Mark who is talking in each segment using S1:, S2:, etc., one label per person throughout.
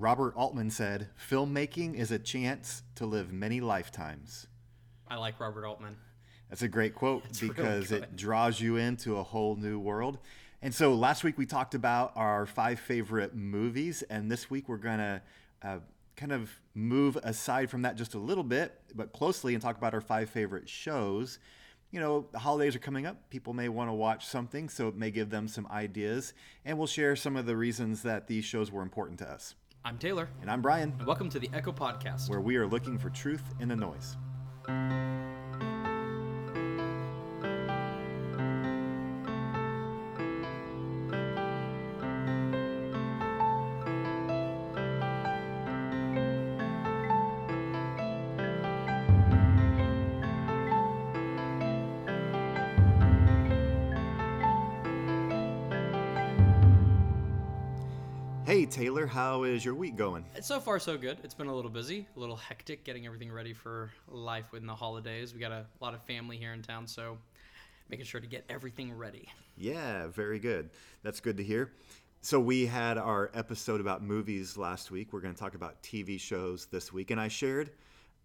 S1: Robert Altman said, Filmmaking is a chance to live many lifetimes.
S2: I like Robert Altman.
S1: That's a great quote
S2: really
S1: because
S2: good.
S1: it draws you into a whole new world. And so last week we talked about our five favorite movies, and this week we're going to uh, kind of move aside from that just a little bit, but closely and talk about our five favorite shows. You know, the holidays are coming up. People may want to watch something, so it may give them some ideas. And we'll share some of the reasons that these shows were important to us.
S2: I'm Taylor.
S1: And I'm Brian,
S2: And welcome to the Echo Podcast.
S1: where we are looking for truth in the noise. How is your week going?
S2: So far, so good. It's been a little busy, a little hectic getting everything ready for life within the holidays. We got a lot of family here in town, so making sure to get everything ready.
S1: Yeah, very good. That's good to hear. So, we had our episode about movies last week. We're going to talk about TV shows this week. And I shared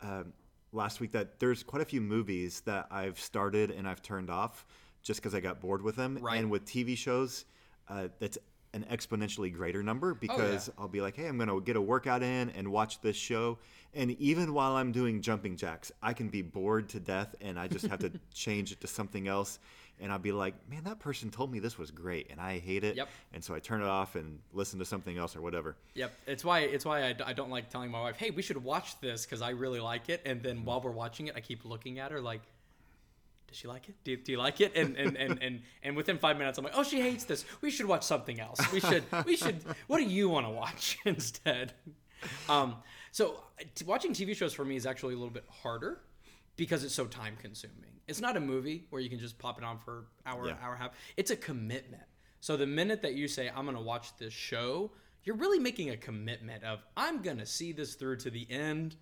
S1: um, last week that there's quite a few movies that I've started and I've turned off just because I got bored with them.
S2: Right.
S1: And with TV shows, uh, that's an exponentially greater number oh, because I'll be like, hey, I'm going to get a workout in and watch this show. And even while I'm doing jumping jacks, I can be bored to death and I just have to change it to something else. And I'll be like, man, that person told me this was great and I hate it.
S2: Yep.
S1: And so I turn it off and listen to something else or whatever.
S2: Yep, it's why it's why I, I don't like telling my wife, "Hey, we should watch this" because I really like it. And then mm-hmm. while we're watching it, I keep looking at her like, "Does she like it? Do you, do you like it?" And and, and and and within five minutes, I'm like, "Oh, she hates this. We should watch something else. We should we should. What do you want to watch instead?" Um, so t- watching TV shows for me is actually a little bit harder because it's so time consuming. It's not a movie where you can just pop it on for hour,
S1: Yeah.
S2: hour and a half. It's a commitment. So the minute that you say I'm going to watch this show, you're really making a commitment of I'm going to see this through to the end,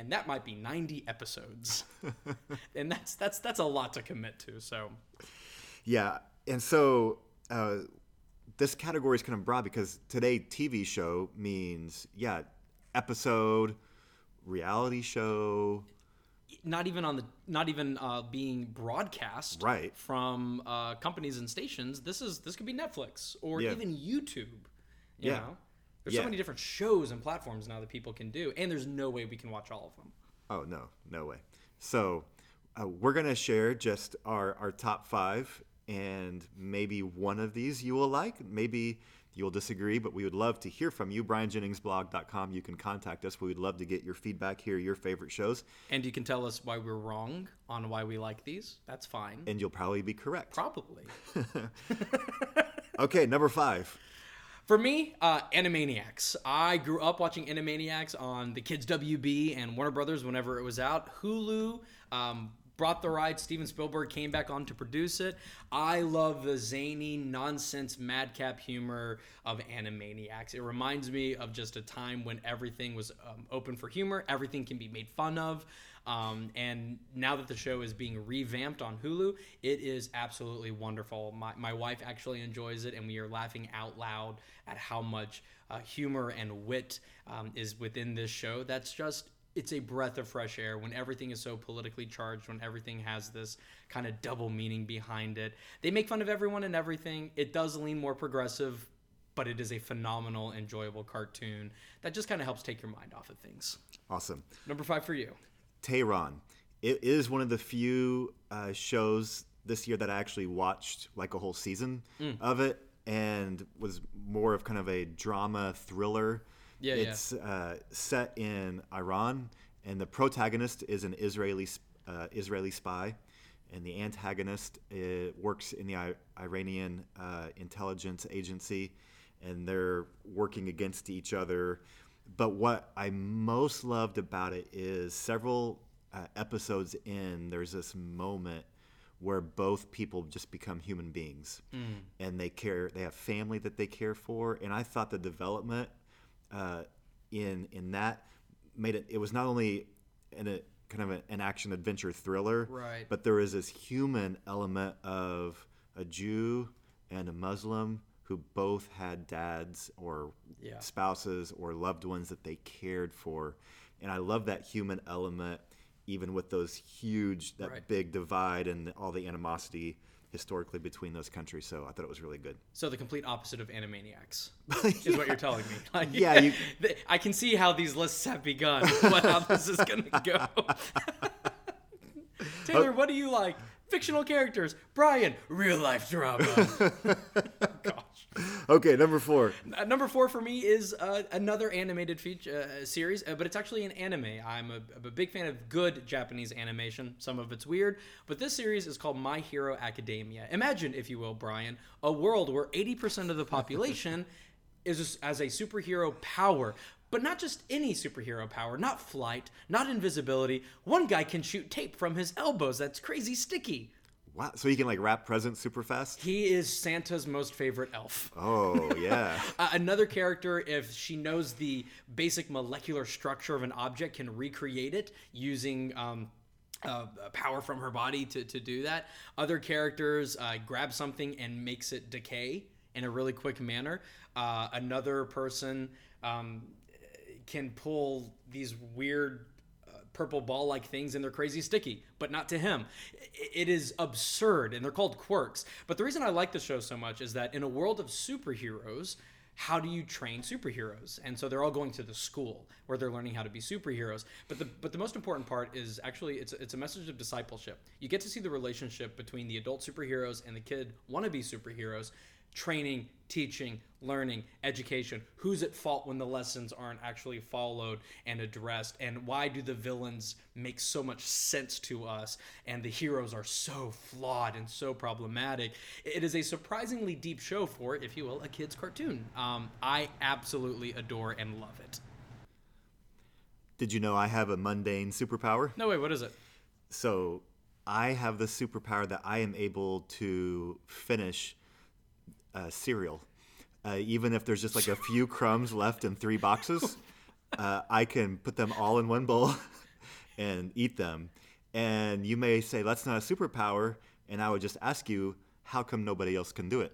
S2: and that might be 90 episodes. and that's that's that's a lot to commit to. So
S1: Yeah, and so uh, this category is kind of broad because today TV show means yeah, episode, reality show.
S2: not even on the not even uh, being broadcast
S1: Right.
S2: from uh, companies and stations. This is this could be Netflix or
S1: Yeah.
S2: even YouTube. You
S1: Yeah.
S2: know, there's
S1: Yeah.
S2: so many different shows and platforms now that people can do, and there's no way we can watch all of them.
S1: Oh no, no way. So uh, we're gonna share just our our top five, and maybe one of these you will like. Maybe you'll disagree, but we would love to hear from you. BrianJenningsBlog.com. You can contact us. We would love to get your feedback, hear your favorite shows,
S2: And you can tell us why we're wrong on why we like these. That's fine.
S1: and you'll probably be correct.
S2: Probably.
S1: Okay, number five.
S2: For me, uh, Animaniacs. I grew up watching Animaniacs on the Kids WB and Warner Brothers whenever it was out. Hulu um, brought the ride. Steven Spielberg came back on to produce it. I love the zany, nonsense, madcap humor of Animaniacs. It reminds me of just a time when everything was um, open for humor, everything can be made fun of. Um, and now that the show is being revamped on Hulu, it is absolutely wonderful. My, my wife actually enjoys it, and we are laughing out loud at how much uh, humor and wit um, is within this show. That's just. It's a breath of fresh air when everything is so politically charged, when everything has this kind of double meaning behind it. They make fun of everyone and everything. It does lean more progressive, but it is a phenomenal, enjoyable cartoon that just kind of helps take your mind off of things.
S1: Awesome.
S2: Number five for you.
S1: Tehran. It is one of the few uh, shows this year that I actually watched like a whole season
S2: Mm.
S1: of it and was more of kind of a drama thriller.
S2: Yeah, yeah.
S1: it's uh, set in Iran, and the protagonist is an Israeli uh, Israeli spy, and the antagonist uh, works in the I- Iranian uh, intelligence agency, and they're working against each other. But what I most loved about it is several uh, episodes in, there's this moment where both people just become human beings and they care they have family that they care for and i thought the development uh, in in that made it it was not only in a kind of a, an action adventure thriller
S2: Right.
S1: but there is this human element of a jew and a muslim who both had dads or
S2: Yeah.
S1: spouses or loved ones that they cared for. And I love that human element, even with those huge, that
S2: Right.
S1: big divide and all the animosity historically between those countries. So I thought it was really good.
S2: So the complete opposite of Animaniacs is what you're telling me. Like,
S1: Yeah, you-
S2: I can see how these lists have begun. What how this is gonna go. Taylor, what do you like? Fictional characters. Brian, real life drama. Gosh.
S1: Okay, number four.
S2: Uh, number four for me is uh, another animated feature uh, series, uh, but it's actually an anime. I'm a, I'm a big fan of good Japanese animation. Some of it's weird, but this series is called My Hero Academia. Imagine, if you will, Brian, a world where 80% of the population is as a superhero power. But not just any superhero power, not flight, not invisibility. One guy can shoot tape from his elbows that's crazy sticky.
S1: Wow. So he can like wrap presents super fast?
S2: He is Santa's most favorite elf.
S1: Oh, yeah.
S2: Uh, another character, if she knows the basic molecular structure of an object, can recreate it using um, uh, power from her body to, to do that. Other characters uh, grab something and makes it decay in a really quick manner. Uh, another person um, can pull these weird uh, purple ball like things and they're crazy sticky, but not to him. It is absurd and they're called quirks. But the reason I like the show so much is that in a world of superheroes, how do you train superheroes? And so they're all going to the school where they're learning how to be superheroes. But the but the most important part is actually it's it's a message of discipleship. You get to see the relationship between the adult superheroes and the kid wannabe superheroes training, teaching, learning, education. Who's at fault when the lessons aren't actually followed and addressed? And why do the villains make so much sense to us and the heroes are so flawed and so problematic? It is a surprisingly deep show for, if you will, a kid's cartoon. Um, I absolutely adore and love it.
S1: Did you know I have a mundane superpower?
S2: No, wait, what is it?
S1: So I have the superpower that I am able to finish uh, cereal, uh, even if there's just like a few crumbs left in three boxes. Uh, I can put them all in one bowl and eat them. And you may say that's not a superpower, and I would just ask you, how come nobody else can do it?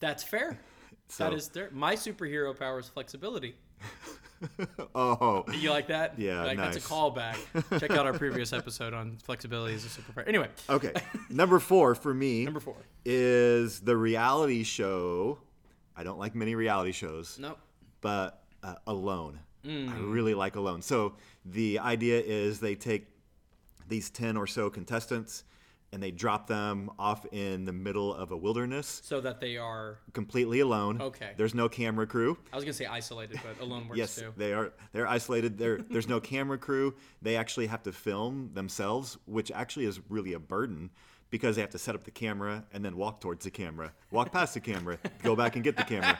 S2: That's fair.
S1: So-
S2: that is there. My superhero power is flexibility.
S1: Oh,
S2: You like that?
S1: Yeah,
S2: like, That's a callback. Check out our previous episode on flexibility as a superpower. Anyway,
S1: okay. Number four for me.
S2: number four.
S1: is the reality show. I don't like many reality shows.
S2: Nope.
S1: but uh, Alone. I
S2: Mm.
S1: really like Alone. So the idea is they take these 10 or so contestants and they drop them off in the middle of a wilderness
S2: So that they are.
S1: completely alone.
S2: Okay.
S1: There's no camera crew.
S2: I was gonna say isolated, but alone works
S1: Yes,
S2: too.
S1: they are. They're isolated. There, there's no camera crew. They actually have to film themselves, which actually is really a burden because they have to set up the camera and then walk towards the camera, walk past the camera, go back and get the camera,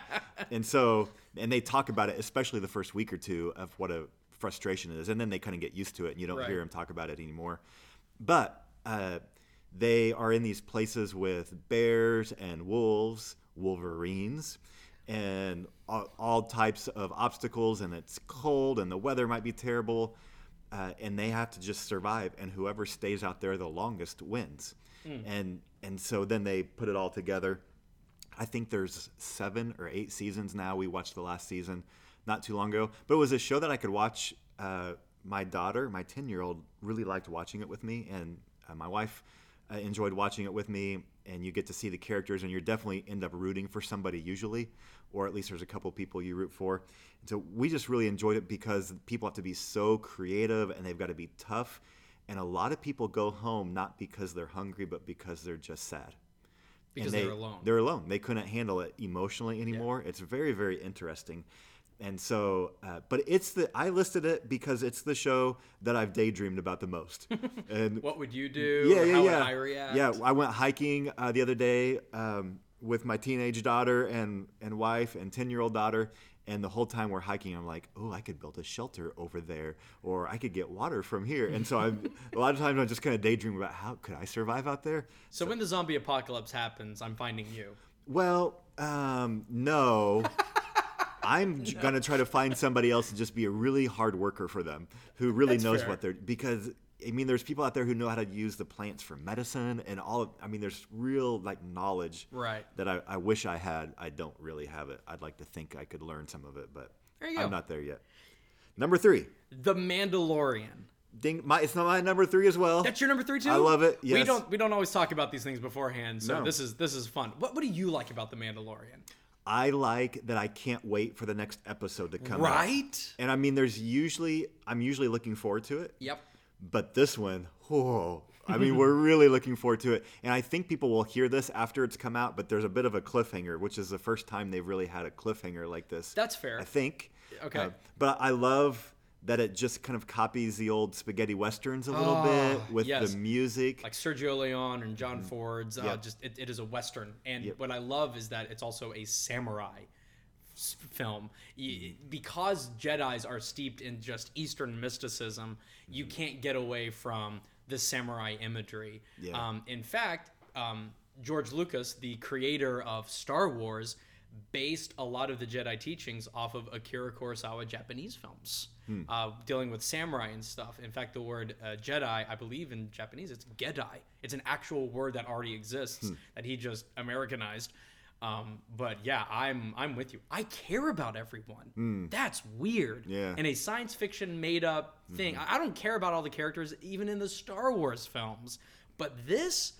S1: and so and they talk about it, especially the first week or two, of what a frustration it is, and then they kind of get used to it, and you don't
S2: Right.
S1: hear them talk about it anymore. But uh, they are in these places with bears and wolves, wolverines, and all, all types of obstacles, and it's cold, and the weather might be terrible, uh, and they have to just survive. And whoever stays out there the longest wins. And and so then they put it all together. I think there's seven or eight seasons now. We watched the last season not too long ago, but it was a show that I could watch. Uh, my daughter, my 10 year old, really liked watching it with me, and uh, my wife uh, enjoyed watching it with me. And you get to see the characters, and you definitely end up rooting for somebody usually, or at least there's a couple people you root for. And so we just really enjoyed it because people have to be so creative and they've got to be tough. And a lot of people go home not because they're hungry, but because they're just sad
S2: Because
S1: and
S2: they're alone.
S1: They're alone. They couldn't handle it emotionally anymore. It's very, very interesting. And so, uh, but it's the I listed it because it's the show that I've daydreamed about the most. And
S2: What would you do?
S1: yeah, yeah,
S2: how
S1: yeah.
S2: would I react?
S1: Yeah, I went hiking uh, the other day um, with my teenage daughter and and wife and ten year old daughter. And the whole time we're hiking, I'm like, oh, I could build a shelter over there, or I could get water from here. And so I'm a lot of times I'm just kind of daydreaming about how could I survive out there.
S2: So when the zombie apocalypse happens, I'm finding you.
S1: Well, um, no. I'm gonna try to find somebody else and just be a really hard worker for them who really
S2: That's
S1: knows
S2: fair.
S1: what they're because I mean, there's people out there who know how to use the plants for medicine and all. Of, I mean, there's real like knowledge
S2: Right.
S1: that I, I wish I had. I don't really have it. I'd like to think I could learn some of it, but
S2: There you go.
S1: I'm not there yet. Number three,
S2: The Mandalorian.
S1: ding! My it's not my number three as well.
S2: That's your number three too.
S1: I love it,
S2: We don't we don't always talk about these things beforehand, so
S1: No.
S2: this is this is fun. What what do you like about the Mandalorian?
S1: I like that I can't wait for the next episode to come out.
S2: Right.
S1: And I mean, there's usually I'm usually looking forward to it.
S2: Yep.
S1: But this one, whoa. I mean, we're really looking forward to it. And I think people will hear this after it's come out, but there's a bit of a cliffhanger, which is the first time they've really had a cliffhanger like this.
S2: That's fair.
S1: I think.
S2: Okay.
S1: Uh, but I love that it just kind of copies the old spaghetti westerns a little
S2: Ah,
S1: bit with
S2: yes.
S1: the music.
S2: like Sergio Leone and John Ford's. Uh,
S1: Mm-hmm. Yep.
S2: Just it, it is a western, and
S1: Yep.
S2: what I love is that it's also a samurai film.
S1: Mm-hmm.
S2: Because Jedi's are steeped in just Eastern mysticism, you
S1: Mm-hmm.
S2: can't get away from the samurai imagery.
S1: Yeah.
S2: Um, in fact, um, George Lucas, the creator of Star Wars, based a lot of the Jedi teachings off of Akira Kurosawa Japanese films,
S1: Hmm.
S2: uh, dealing with samurai and stuff. In fact, the word uh, Jedi, I believe in Japanese, it's Gedai. It's an actual word that already exists
S1: Hmm.
S2: that he just Americanized. Um, but yeah, I'm I'm with you. I care about everyone. That's weird.
S1: Hmm. Yeah.
S2: In a science fiction made up thing, I I don't care about all the characters, even in the Star Wars films. But this,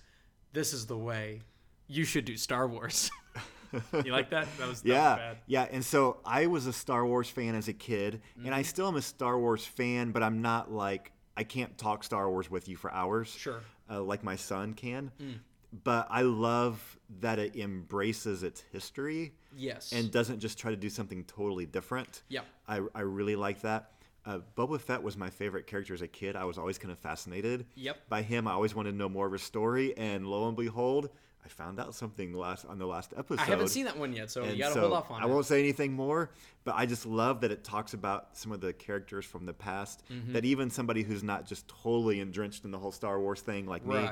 S2: this is the way you should do Star Wars. you like that? That was that
S1: yeah,
S2: bad.
S1: yeah. And so I was a Star Wars fan as a kid, and
S2: Mm-hmm.
S1: I still am a Star Wars fan, but I'm not like I can't talk Star Wars with you for hours.
S2: Sure.
S1: uh, like my son can.
S2: Mm.
S1: But I love that it embraces its history
S2: Yes.
S1: and doesn't just try to do something totally different.
S2: Yeah,
S1: I, I really like that. Uh, Boba Fett was my favorite character as a kid. I was always kind of fascinated
S2: Yep.
S1: by him. I always wanted to know more of his story, and lo and behold, I found out something last on the last episode.
S2: I haven't seen that one yet, so you gotta
S1: so
S2: hold off on
S1: I
S2: it.
S1: won't say anything more, but I just love that it talks about some of the characters from the past
S2: Mm-hmm.
S1: that even somebody who's not just totally drenched in the whole Star Wars thing like me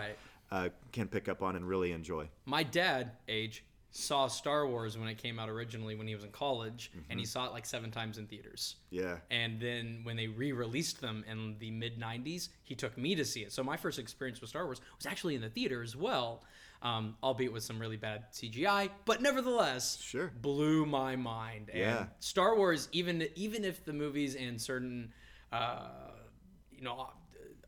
S1: uh, can pick up on and really enjoy.
S2: My dad, age, saw Star Wars when it came out originally when he was in college, and he
S1: Mm-hmm.
S2: saw it like seven times in theaters.
S1: Yeah.
S2: And then when they re-released them in the mid '90s, he took me to see it. So my first experience with Star Wars was actually in the theater as well, um, albeit with some really bad CGI, but nevertheless,
S1: Sure.
S2: blew my mind. And
S1: Yeah.
S2: Star Wars, even even if the movies and certain, uh, you know,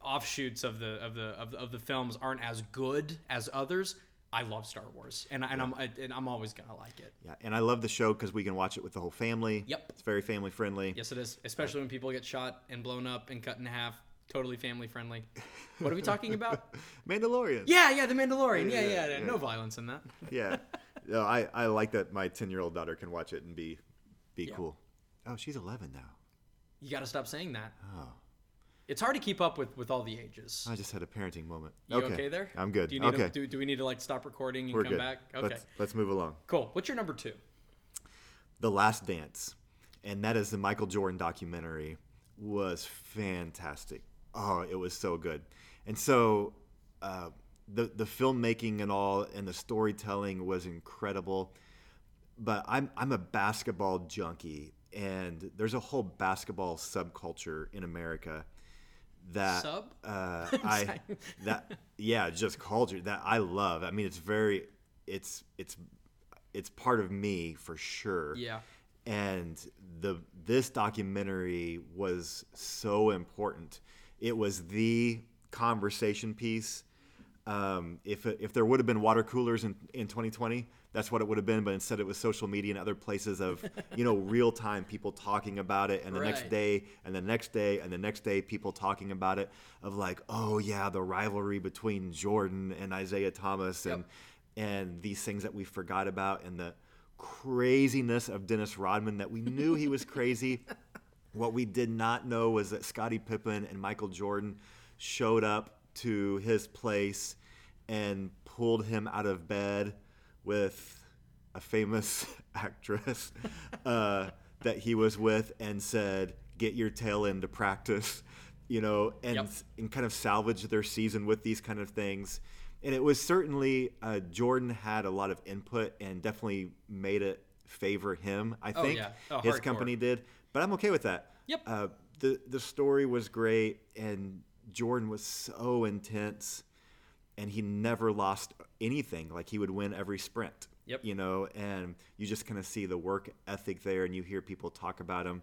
S2: offshoots of the of the of the, of the films aren't as good as others. I love Star Wars, and, and I'm and I'm always gonna like it.
S1: Yeah, and I love the show because we can watch it with the whole family.
S2: Yep.
S1: It's very family friendly.
S2: Yes, it is. Especially when people get shot and blown up and cut in half. Totally family friendly. What are we talking about?
S1: Mandalorian.
S2: yeah, yeah, The Mandalorian. Yeah,
S1: Yeah,
S2: yeah,
S1: yeah.
S2: No violence in that.
S1: Yeah. no, I, I like that my 10 year old daughter can watch it and be be
S2: Yeah.
S1: cool. Oh, she's 11 now.
S2: You got to stop saying that.
S1: Oh,
S2: It's hard to keep up with with all the ages.
S1: I just had a parenting moment.
S2: You okay, there?
S1: I'm good.
S2: Do you need
S1: okay.
S2: to, do, do we need to like stop recording and
S1: We're
S2: come
S1: good.
S2: back? Okay.
S1: Let's, let's move along.
S2: Cool. What's your number two?
S1: The Last Dance, and that is the Michael Jordan documentary, was fantastic. Oh, it was so good. And so uh, the the filmmaking and all and the storytelling was incredible. But I'm I'm a basketball junkie, and there's a whole basketball subculture in America that
S2: Sub?
S1: uh, I that yeah, just culture that I love. I mean, it's very it's it's it's part of me for sure
S2: Yeah.
S1: and the this documentary was so important. It was the conversation piece. Um, if if there would have been water coolers in, in 2020, that's what it would have been. But instead, it was social media and other places of you know real time people talking about it, and the next day, and the next day, and the next day, people talking about it of like, oh yeah, the rivalry between Jordan and Isiah Thomas, and and these things that we forgot about, and the craziness of Dennis Rodman that we knew he was crazy. what we did not know was that Scottie Pippen and Michael Jordan showed up to his place and pulled him out of bed with a famous actress uh, that he was with and said, "Get your tail into practice," you know, and
S2: Yep.
S1: and kind of salvage their season with these kind of things. And it was certainly uh, Jordan had a lot of input and definitely made it favor him. I
S2: Oh,
S1: think
S2: yeah. Oh,
S1: his
S2: hardcore.
S1: company did, but I'm okay with that.
S2: Yep.
S1: Uh, the the story was great, and Jordan was so intense, and he never lost anything. Like he would win every sprint.
S2: Yep.
S1: You know, and you just kind of see the work ethic there, and you hear people talk about him.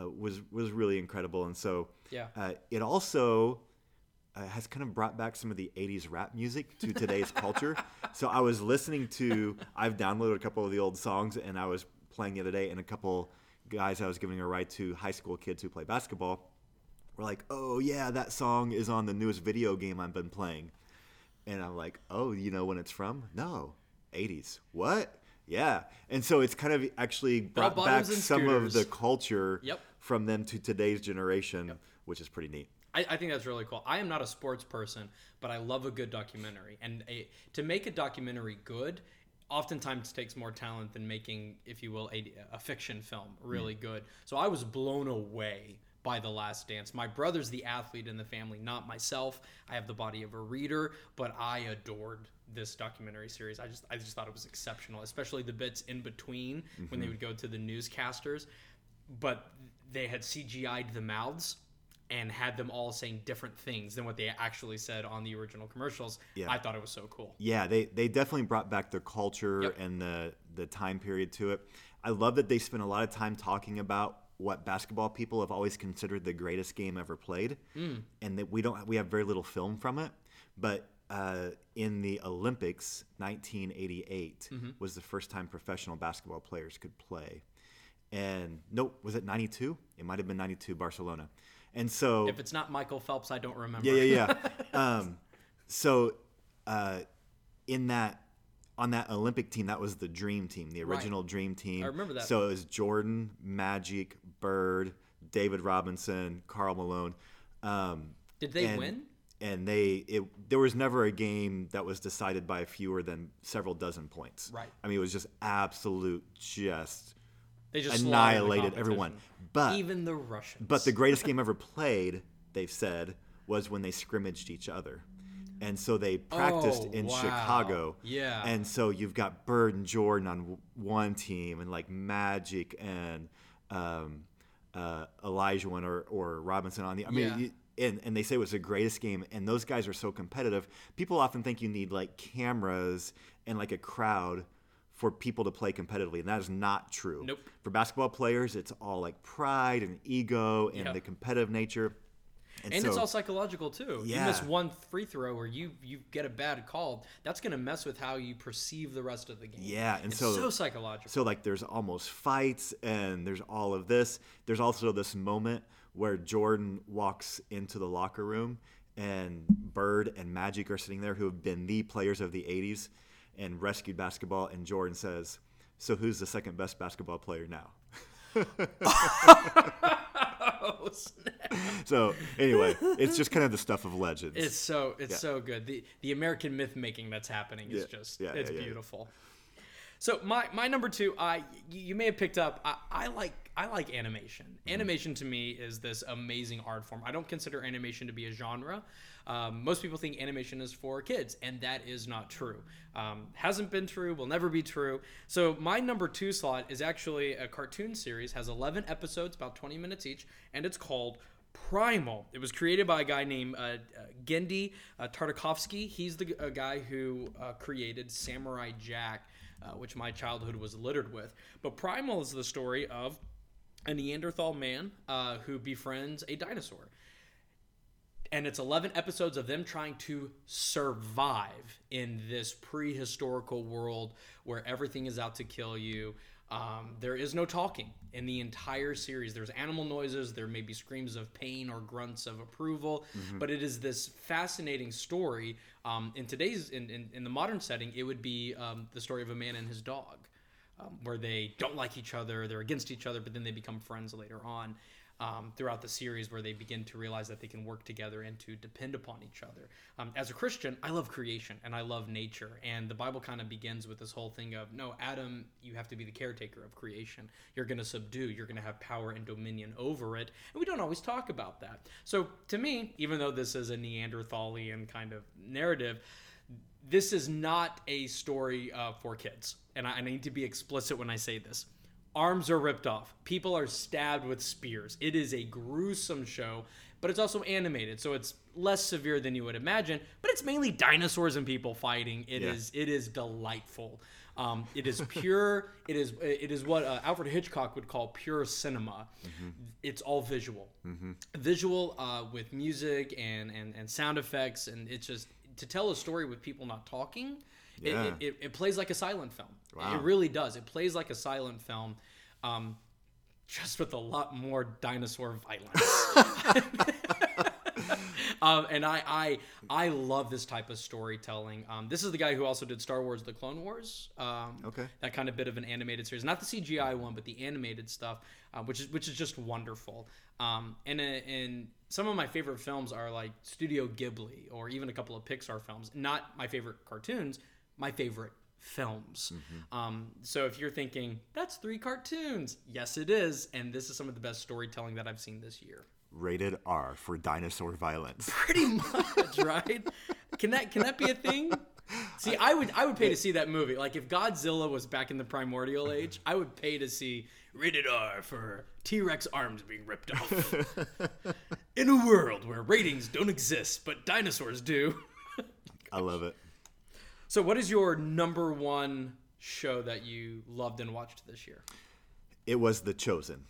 S1: Uh, was was really incredible, and so
S2: Yeah.
S1: uh, it also uh, has kind of brought back some of the 80s rap music to today's culture. So I was listening to, I've downloaded a couple of the old songs and I was playing the other day, and a couple guys I was giving a ride to, high school kids who play basketball, were like, oh, yeah, that song is on the newest video game I've been playing. And I'm like, oh, you know when it's from? No, 80s. What? Yeah. And so it's kind of actually brought back some of the culture
S2: Yep.
S1: from them to today's generation, which is pretty neat.
S2: I, I think that's really cool. I am not a sports person, but I love a good documentary. And a, to make a documentary good, oftentimes takes more talent than making, if you will, a, a fiction film really hmm. good. So I was blown away by The Last Dance. My brother's the athlete in the family, not myself. I have the body of a reader, but I adored this documentary series. I just I just thought it was exceptional, especially the bits in between when they mm-hmm. would go to the newscasters. But they had CGI'd the mouths and had them all saying different things than what they actually said on the original commercials.
S1: Yeah.
S2: I thought it was so cool.
S1: Yeah, they, they definitely brought back the culture
S2: Yep.
S1: and the the time period to it. I love that they spent a lot of time talking about what basketball people have always considered the greatest game ever played,
S2: Mm.
S1: and that we don't we have very little film from it. But uh, in the Olympics, 1988
S2: Mm-hmm.
S1: was the first time professional basketball players could play. And nope, was it 92? It might have been 92 Barcelona. And so
S2: If it's not Michael Phelps, I don't remember.
S1: yeah, yeah, yeah. um, so, uh, in that, on that Olympic team, that was the dream team, the
S2: Right.
S1: original dream team.
S2: I remember that.
S1: So it was Jordan, Magic, Bird, David Robinson, Karl Malone. Um,
S2: Did they
S1: and-
S2: win?
S1: And they, it, there was never a game that was decided by fewer than several dozen points.
S2: Right.
S1: I mean, it was just absolute, just
S2: They just slaughtered the
S1: annihilated everyone. But
S2: even the Russians.
S1: but the greatest game ever played, they've said, was when they scrimmaged each other. And so they practiced
S2: Oh,
S1: in
S2: wow.
S1: Chicago.
S2: Yeah.
S1: And so you've got Bird and Jordan on w- one team, and like Magic and um, uh, Olajuwon or, or Robinson on the. I mean,
S2: Yeah.
S1: you, and, and they say it was the greatest game. And those guys are so competitive. People often think you need like cameras and like a crowd for people to play competitively, and that is not true.
S2: Nope.
S1: For basketball players, it's all like pride and ego and
S2: Yeah.
S1: the competitive nature.
S2: and it's
S1: so-
S2: all psychological too.
S1: Yeah.
S2: You miss one free throw or you you get a bad call. That's gonna mess with how you perceive the rest of the game.
S1: Yeah, and
S2: it's
S1: so-
S2: so psychological.
S1: So like there's almost fights and there's all of this. There's also this moment where Jordan walks into the locker room and Bird and Magic are sitting there who have been the players of the 80s and rescued basketball and Jordan says, "So who's the second best basketball player now?"
S2: oh.
S1: So anyway, it's just kind of the stuff of legends.
S2: It's so it's
S1: Yeah.
S2: so good. The the American myth making that's happening is
S1: Yeah,
S2: just
S1: yeah,
S2: it's beautiful. So my, my number two, I you you may have picked up. I, I like I like animation.
S1: Mm-hmm.
S2: Animation to me is this amazing art form. I don't consider animation to be a genre. Um, most people think animation is for kids, and that is not true. Um, hasn't been true. Will never be true. So my number two slot is actually a cartoon series. Has 11 episodes, about 20 minutes each, and it's called Primal. It was created by a guy named uh, uh, Genndy uh, Tartakovsky. He's the a guy who uh, created Samurai Jack, uh, which my childhood was littered with. But Primal is the story of a Neanderthal man uh, who befriends a dinosaur. And it's 11 episodes of them trying to survive in this prehistorical world where everything is out to kill you. Um, there is no talking in the entire series. There's animal noises. There may be screams of pain or grunts of approval, but it is this fascinating story. Um, in today's, in, in, in the modern setting, it would be um, the story of a man and his dog, um, where they don't like each other, they're against each other, but then they become friends later on. Um, throughout the series, where they begin to realize that they can work together and to depend upon each other. Um, as a Christian, I love creation and I love nature, and the Bible kind of begins with this whole thing of no, Adam, you have to be the caretaker of creation. You're going to subdue, you're going to have power and dominion over it, and we don't always talk about that. So, to me, even though this is a Neanderthalian kind of narrative, this is not a story uh, for kids, and I, and I need to be explicit when I say this. Arms are ripped off. People are stabbed with spears. It is a gruesome show, but it's also animated, so it's less severe than you would imagine. But it's mainly dinosaurs and people fighting. It is
S1: Yeah.
S2: it is delightful. Um, it is pure. it is it is what uh, Alfred Hitchcock would call pure cinema. It's all visual, visual uh, with music and, and and sound effects, and it's just to tell a story with people not talking.
S1: Yeah.
S2: it, it, it plays like a silent film.
S1: Wow.
S2: It really does. It plays like a silent film, um, just with a lot more dinosaur violence. um, and I, I I love this type of storytelling. Um, this is the guy who also did Star Wars: The Clone Wars. Um,
S1: Okay.
S2: That kind of bit of an animated series, not the CGI one, but the animated stuff, uh, which is which is just wonderful. Um, and uh, and some of my favorite films are like Studio Ghibli or even a couple of Pixar films. Not my favorite cartoons, my favorite films. Um, so if you're thinking that's three cartoons, yes, it is, and this is some of the best storytelling that I've seen this year.
S1: Rated R for dinosaur violence.
S2: Pretty much, right? Can that can that be a thing? See, I would I would pay to see that movie. Like if Godzilla was back in the primordial age, I would pay to see rated R for T Rex arms being ripped off. in a world where ratings don't exist, but dinosaurs do.
S1: I love it.
S2: So, what is your number one show that you loved and watched this year?
S1: It was The Chosen.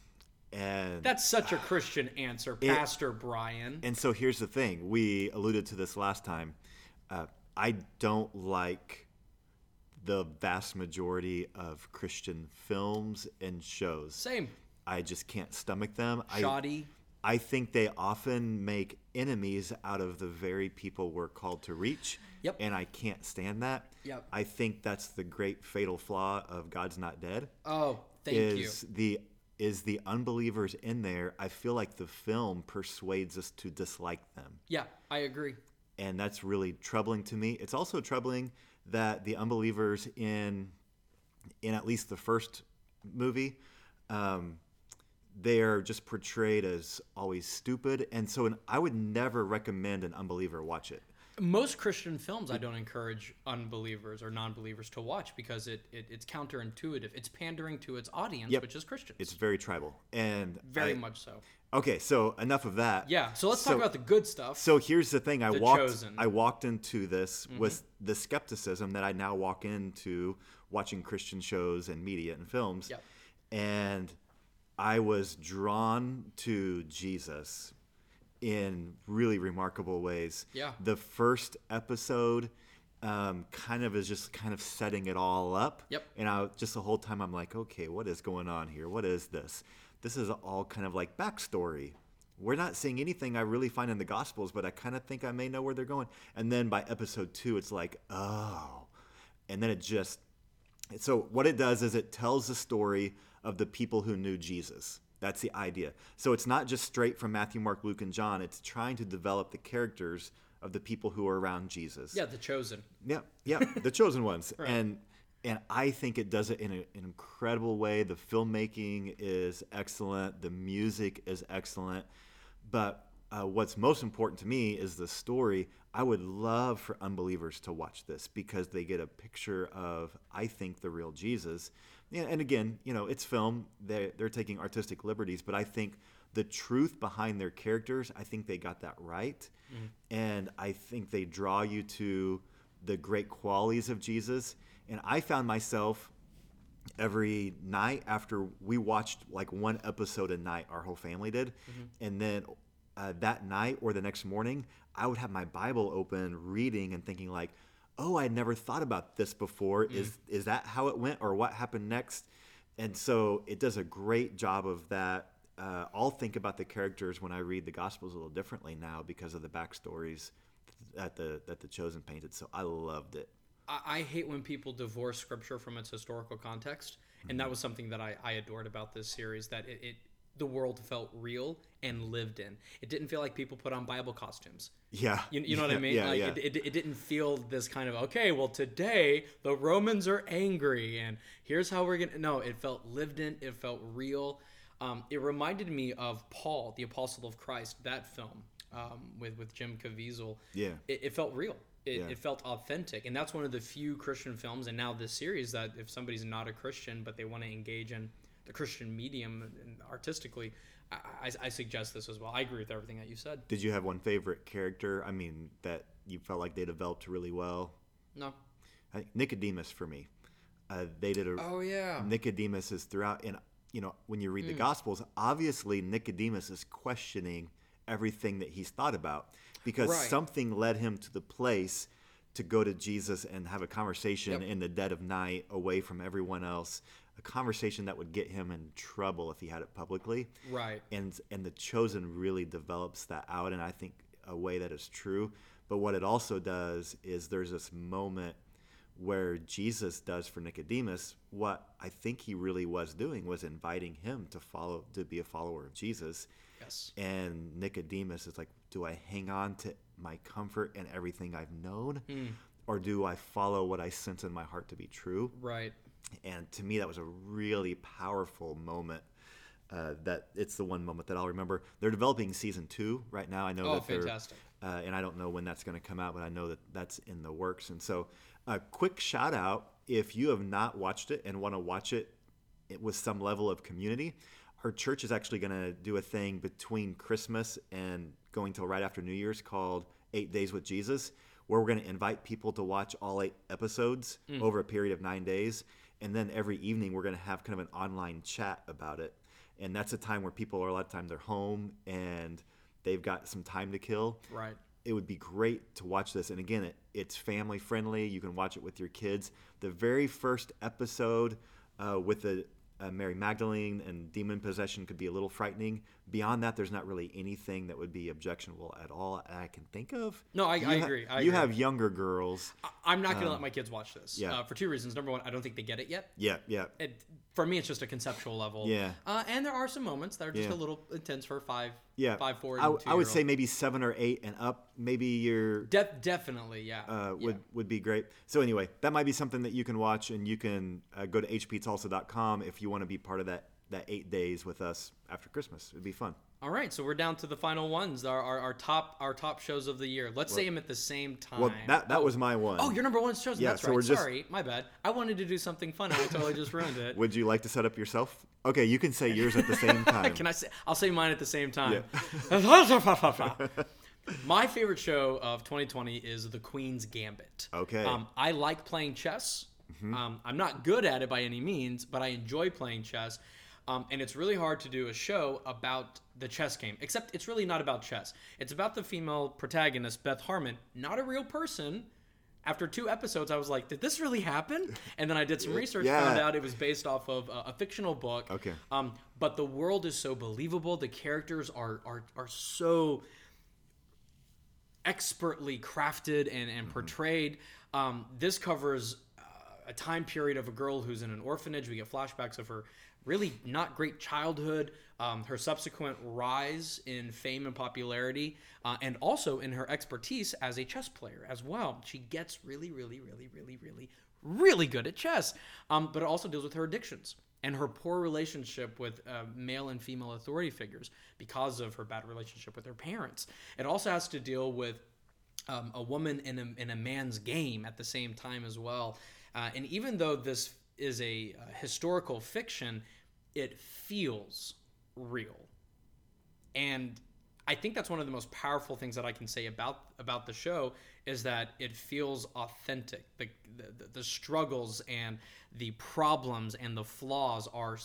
S1: And
S2: That's such a Christian answer, Pastor Brian.
S1: And so here's the thing. We alluded to this last time. Uh, I don't like the vast majority of Christian films and shows.
S2: Same.
S1: I just can't stomach them.
S2: Shoddy.
S1: I think they often make enemies out of the very people we're called to reach.
S2: Yep.
S1: And I can't stand that.
S2: Yep.
S1: I think that's the great fatal flaw of God's Not Dead.
S2: Oh, thank
S1: is
S2: you.
S1: the is the unbelievers in there. I feel like the film persuades us to dislike them
S2: Yeah, I agree.
S1: and that's really troubling to me. It's also troubling that the unbelievers in in at least the first movie, um, they are just portrayed as always stupid, and so an, I would never recommend an unbeliever watch it.
S2: Most Christian films, I don't encourage unbelievers or non-believers to watch because it, it it's counterintuitive. It's pandering to its audience,
S1: Yep.
S2: which is Christians.
S1: It's very tribal, and
S2: very
S1: I-
S2: much so.
S1: okay. So enough of that.
S2: Yeah. So let's
S1: So-
S2: talk about the good stuff.
S1: So here's the thing: I
S2: The
S1: walked,
S2: Chosen.
S1: I walked into this mm-hmm. with the skepticism that I now walk into watching Christian shows and media and films,
S2: Yep.
S1: and I was drawn to Jesus in really remarkable ways.
S2: Yeah.
S1: The first episode um, kind of is just kind of setting it all up.
S2: Yep.
S1: And I just the whole time I'm like, okay, what is going on here? What is this? This is all kind of like backstory. We're not seeing anything I really find in the Gospels, but I kind of think I may know where they're going. And then by episode two, it's like, oh. And then it just so what it does is it tells the story of the people who knew Jesus. That's the idea. So it's not just straight from Matthew, Mark, Luke, and John. It's trying to develop the characters of the people who are around Jesus.
S2: yeah, the chosen.
S1: Yeah, yeah, the chosen ones, and and I think it does it in a, an incredible way. The filmmaking is excellent, the music is excellent, but uh, what's most important to me is the story. I would love for unbelievers to watch this because they get a picture of, I think, the real Jesus. Yeah, and again, you know, it's film; they they're taking artistic liberties, but I think the truth behind their characters, I think they got that right, and I think they draw you to the great qualities of Jesus. And I found myself every night after we watched like one episode a night, our whole family did, and then uh, that night or the next morning, I would have my Bible open, reading and thinking like, "Oh, I never thought about this before. Is is that how it went, or what happened next?" And so it does a great job of that. Uh, I'll think about the characters when I read the Gospels a little differently now because of the backstories that the that the chosen painted. So I loved it.
S2: I, I hate when people divorce scripture from its historical context, and that was something that I, I adored about this series. That it, it the world felt real and lived in. It didn't feel like people put on Bible costumes.
S1: Yeah,
S2: You, you know what I mean?
S1: Yeah,
S2: like
S1: yeah.
S2: It, it, it didn't feel this kind of okay. Well, today the Romans are angry, and here's how we're gonna. No, it felt lived in. It felt real. Um, it reminded me of Paul, the Apostle of Christ, that film um, with with Jim Caviezel.
S1: Yeah.
S2: it, it felt real. It,
S1: Yeah.
S2: it felt authentic, and that's one of the few Christian films, and now this series that if somebody's not a Christian but they want to engage in the Christian medium and artistically, I, I, I suggest this as well. I agree with everything that you said.
S1: Did you have one favorite character? I mean, that you felt like they developed really well.
S2: No.
S1: I Nicodemus for me. Uh, they did a
S2: Oh yeah.
S1: Nicodemus is throughout, and you know when you read the Gospels, obviously Nicodemus is questioning everything that he's thought about because
S2: Right.
S1: something led him to the place to go to Jesus and have a conversation
S2: Yep.
S1: in the dead of night, away from everyone else. A conversation that would get him in trouble if he had it publicly
S2: Right.
S1: and and the chosen really develops that out and i think a way that is true but what it also does is there's this moment where jesus does for nicodemus what i think he really was doing was inviting him to follow to be a follower of jesus
S2: Yes.
S1: and nicodemus is like do i hang on to my comfort and everything i've known hmm. or do i follow what i sense in my heart to be true
S2: Right.
S1: And to me that was a really powerful moment uh, that it's the one moment that I'll remember. They're developing season two right now. I know
S2: Oh,
S1: that they're,
S2: fantastic.
S1: uh, and I don't know when that's going to come out, but I know that that's in the works. And so, a quick shout out if you have not watched it and want to watch it, it with some level of community. Our church is actually going to do a thing between Christmas and going till right after New Year's called Eight Days with Jesus, where we're going to invite people to watch all eight episodes over a period of nine days. And then every evening, we're going to have kind of an online chat about it. And that's a time where people are a lot of time they're home and they've got some time to kill
S2: Right.
S1: it would be great to watch this. And again, it, it's family friendly. You can watch it with your kids. The very first episode uh, with the uh, Mary Magdalene and demon possession could be a little frightening. Beyond that, there's not really anything that would be objectionable at all I can think of.
S2: No, I- I
S1: ha-
S2: agree, I
S1: you
S2: agree.
S1: have younger girls.
S2: I- I'm not going to let my kids watch this.
S1: Um, yeah.
S2: Uh, for two reasons. Number one, I don't think they get it yet.
S1: Yeah, yeah.
S2: It, for me, it's just a conceptual level.
S1: Yeah.
S2: Uh, and there are some moments that are just
S1: Yeah.
S2: a little intense for five,
S1: Yeah,
S2: five, four,
S1: I, I would say maybe seven or eight and up. Maybe you're
S2: De- definitely, yeah.
S1: uh,
S2: Yeah.
S1: would would be great. So anyway, that might be something that you can watch, and you can uh, go to hptulsa.com if you want to be part of that that eight days with us after Christmas. It'd be fun.
S2: All right, so we're down to the final ones. Our, our, our top our top shows of the year. Let's say them at the same time.
S1: Well, that that was my one.
S2: Oh, your number one shows.
S1: Yeah,
S2: That's
S1: so
S2: right.
S1: we're just-
S2: Sorry, my bad. I wanted to do something fun. I totally just ruined it.
S1: Would you like to set up yourself? Okay, you can say yours at the same time.
S2: Can I say? I'll say mine at the same time. My favorite show of 2020 is The Queen's Gambit.
S1: Okay.
S2: Um, I like playing chess. Um, I'm not good at it by any means, but I enjoy playing chess. Um, and it's really hard to do a show about the chess game, except it's really not about chess. It's about the female protagonist, Beth Harmon, not a real person. After two episodes, I was like, did this really happen? And then I did some research,
S1: Yeah.
S2: found out it was based off of a, a fictional book.
S1: Okay.
S2: Um, but the world is so believable. The characters are are, are so expertly crafted and, and portrayed. Um, this covers uh, a time period of a girl who's in an orphanage. We get flashbacks of her really not great childhood, um, her subsequent rise in fame and popularity, uh, and also in her expertise as a chess player as well. She gets really, really, really, really, really, really good at chess. Um, but it also deals with her addictions and her poor relationship with uh, male and female authority figures because of her bad relationship with her parents. It also has to deal with um, a woman in a, in a man's game at the same time as well. Uh, and even though this is a uh, historical fiction, it feels real. And I think that's one of the most powerful things that I can say about about the show is that it feels authentic. The the, the struggles and the problems and the flaws are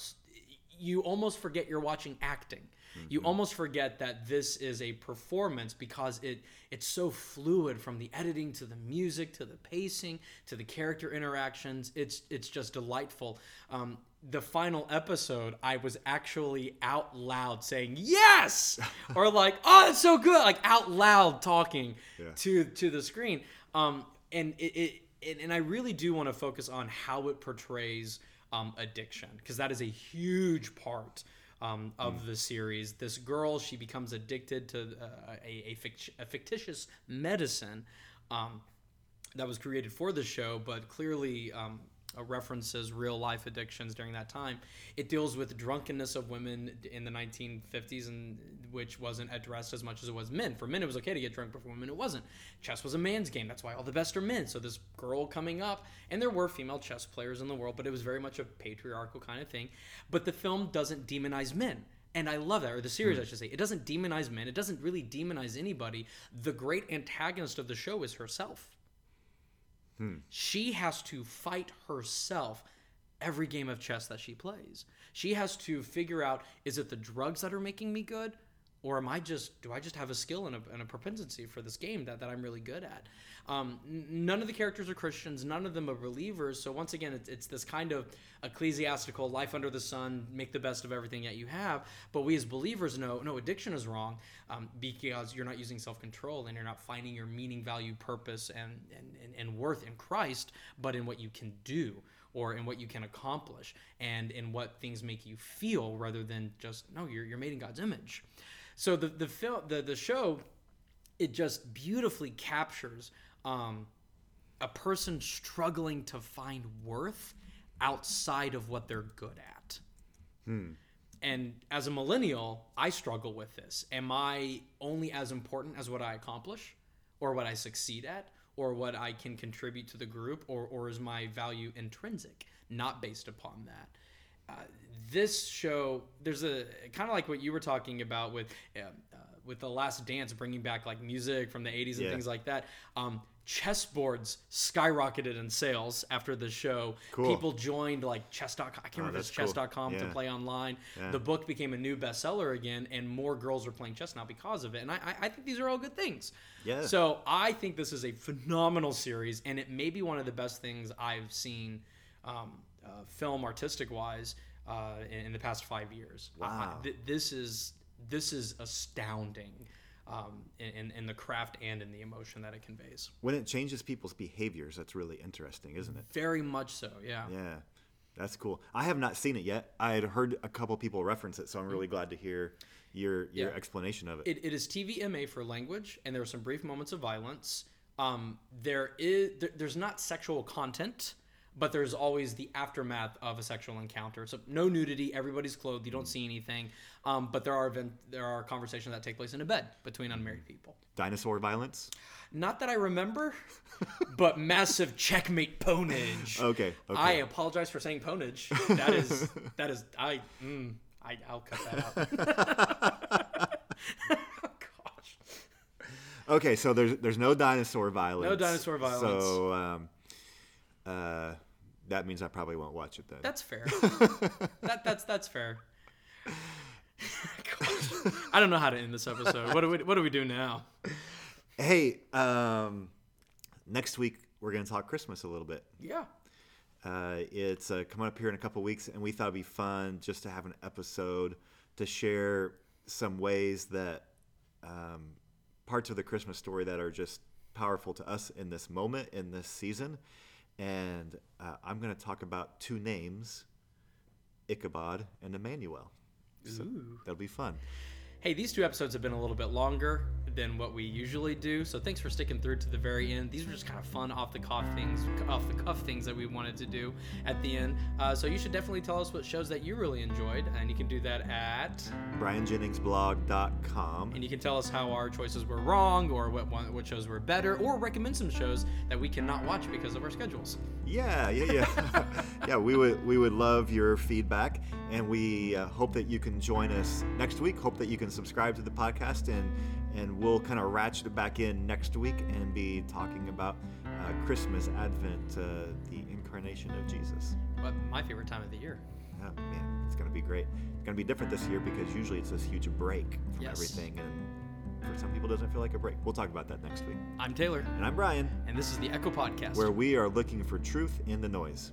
S2: you almost forget you're watching acting. You almost forget that this is a performance because it it's so fluid from the editing to the music to the pacing to the character interactions. It's it's just delightful. Um, the final episode, I was actually out loud saying yes, or like, "Oh, that's so good!" Like out loud talking
S1: Yeah.
S2: to to the screen. Um, and it, it and, and I really do want to focus on how it portrays um, addiction because that is a huge part um, of the series. This girl, she becomes addicted to uh, a, a, fict- a fictitious medicine um, that was created for the show, but clearly um, Uh, references real life addictions during that time. It deals with drunkenness of women in the 1950s, and which wasn't addressed as much as it was men. For men, it was okay to get drunk, but for women, it wasn't. Chess was a man's game. That's why all the best are men. So this girl coming up, and there were female chess players in the world, but it was very much a patriarchal kind of thing. But the film doesn't demonize men and I love that, or the series, hmm. I should say. It doesn't demonize men. It doesn't really demonize anybody. The great antagonist of the show is herself. Hmm. She has to fight herself every game of chess that she plays. She has to figure out: is it the drugs that are making me good, or am I just do I just have a skill and a, and a propensity for this game that, that I'm really good at? Um, n- none of the characters are Christians. None of them are believers. So once again, it's, it's this kind of ecclesiastical life under the sun, make the best of everything that you have. But we as believers know no addiction is wrong um, because you're not using self control and you're not finding your meaning, value, purpose, and, and, and, and worth in Christ, but in what you can do or in what you can accomplish and in what things make you feel rather than just no you're, you're made in god's image so the the film the, the show it just beautifully captures um, a person struggling to find worth outside of what they're good at. And as a millennial i struggle with this. Am i only as important as what i accomplish or what i succeed at or what i can contribute to the group or, or is my value intrinsic? Not based upon that uh, this show there's a kind of like what you were talking about with uh, uh, with the last dance bringing back like music from the 80s and
S1: Yeah.
S2: things like that um, chessboards skyrocketed in sales after the show
S1: Cool.
S2: people joined like chess.com i can't remember if it's
S1: that's cool.
S2: chess.com to play online
S1: Yeah.
S2: the book became a new bestseller again and more girls are playing chess now because of it and i, I- I think these are all good things
S1: Yeah.
S2: so i think this is a phenomenal series and it may be one of the best things i've seen um, uh, film artistic wise uh, in, in the past five years I-
S1: Wow.
S2: th- this is this is astounding um, in, in, in the craft and in the emotion that it conveys
S1: When it changes people's behaviors, that's really interesting, isn't it?
S2: very much so yeah
S1: Yeah, that's cool. I have not seen it yet. I had heard a couple people reference it, so I'm really glad to hear your your
S2: Yeah.
S1: explanation of it.
S2: it, it is TVMA for language, and there are some brief moments of violence. Um, there is there, there's not sexual content, but there's always the aftermath of a sexual encounter. So no nudity, everybody's clothed, you don't see anything. Um, but there are event, there are conversations that take place in a bed between unmarried people.
S1: Dinosaur violence.
S2: Not that I remember, but massive checkmate ponage.
S1: Okay, okay.
S2: I apologize for saying ponage. That is that is I mm, I I'll cut that out. oh, gosh.
S1: Okay, so there's there's no dinosaur violence.
S2: No dinosaur violence.
S1: So um, uh, that means I probably won't watch it then.
S2: That's fair. that that's that's fair. I don't know how to end this episode. What do we what do we do now?
S1: hey, um, next week we're gonna talk Christmas a little bit.
S2: Yeah.
S1: Uh, it's uh, coming up here in a couple weeks, and we thought it'd be fun just to have an episode to share some ways that um, parts of the Christmas story that are just powerful to us in this moment, in this season. And uh, I'm going to talk about two names Ichabod and Emmanuel. So
S2: Ooh.
S1: that'll be fun.
S2: Hey, these two episodes have been a little bit longer than what we usually do, so thanks for sticking through to the very end. These were just kind of fun, off the cuff things, off the cuff things that we wanted to do at the end. Uh, so you should definitely tell us what shows that you really enjoyed, and you can do that at,
S1: BrianJenningsblog.com.
S2: and you can tell us how our choices were wrong, or what one, what shows were better, or recommend some shows that we cannot watch because of our schedules.
S1: Yeah, yeah, yeah, yeah. We would we would love your feedback, and we uh, hope that you can join us next week. Hope that you can subscribe to the podcast, and and we'll kind of ratchet it back in next week and be talking about uh, Christmas, Advent, uh, the incarnation of Jesus.
S2: But my favorite time of the year.
S1: Oh man, it's gonna be great. It's gonna be different this year because usually it's this huge break from
S2: Yes.
S1: everything, and for some people, it doesn't feel like a break. We'll talk about that next week.
S2: I'm Taylor,
S1: And I'm Brian,
S2: and this is the Echo Podcast.
S1: where we are looking for truth in the noise.